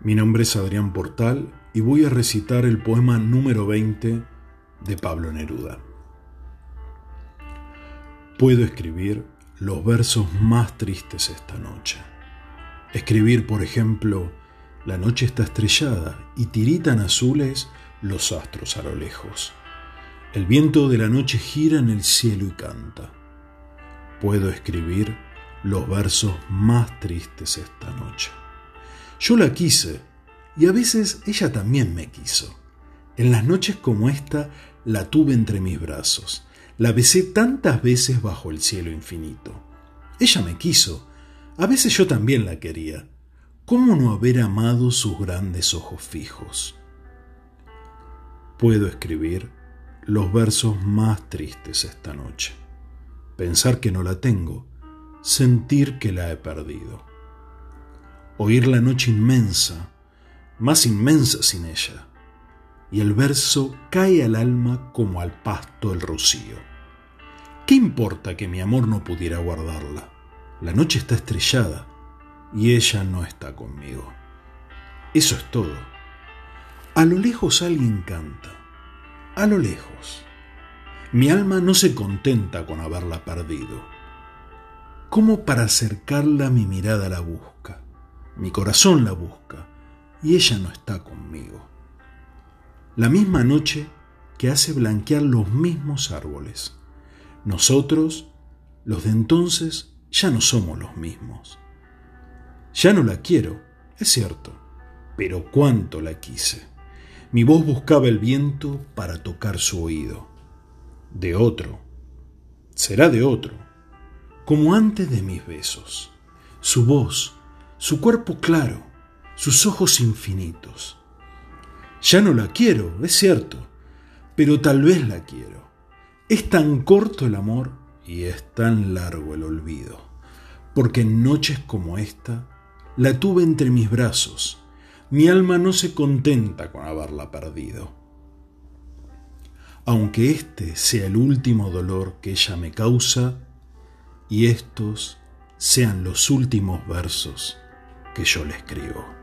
Mi nombre es Adrián Portal y voy a recitar el poema número 20 de Pablo Neruda. Puedo escribir los versos más tristes esta noche. Escribir, por ejemplo, la noche está estrellada y tiritan azules los astros a lo lejos. El viento de la noche gira en el cielo y canta. Puedo escribir los versos más tristes esta noche. Yo la quise y a veces ella también me quiso. En las noches como esta la tuve entre mis brazos, la besé tantas veces bajo el cielo infinito. Ella me quiso, a veces yo también la quería. ¿Cómo no haber amado sus grandes ojos fijos? Puedo escribir los versos más tristes esta noche. Pensar que no la tengo, sentir que la he perdido oír la noche inmensa, más inmensa sin ella, y el verso cae al alma como al pasto el rocío. ¿Qué importa que mi amor no pudiera guardarla? La noche está estrellada y ella no está conmigo. Eso es todo. A lo lejos alguien canta, a lo lejos. Mi alma no se contenta con haberla perdido. ¿Cómo para acercarla mi mirada la busca? Mi corazón la busca y ella no está conmigo. La misma noche que hace blanquear los mismos árboles. Nosotros, los de entonces, ya no somos los mismos. Ya no la quiero, es cierto, pero cuánto la quise. Mi voz buscaba el viento para tocar su oído. De otro, será de otro, como antes de mis besos. Su voz, su cuerpo claro, sus ojos infinitos. Ya no la quiero, es cierto, pero tal vez la quiero. Es tan corto el amor y es tan largo el olvido, porque en noches como esta la tuve entre mis brazos, mi alma no se contenta con haberla perdido. Aunque este sea el último dolor que ella me causa, y estos sean los últimos versos que yo le escribo.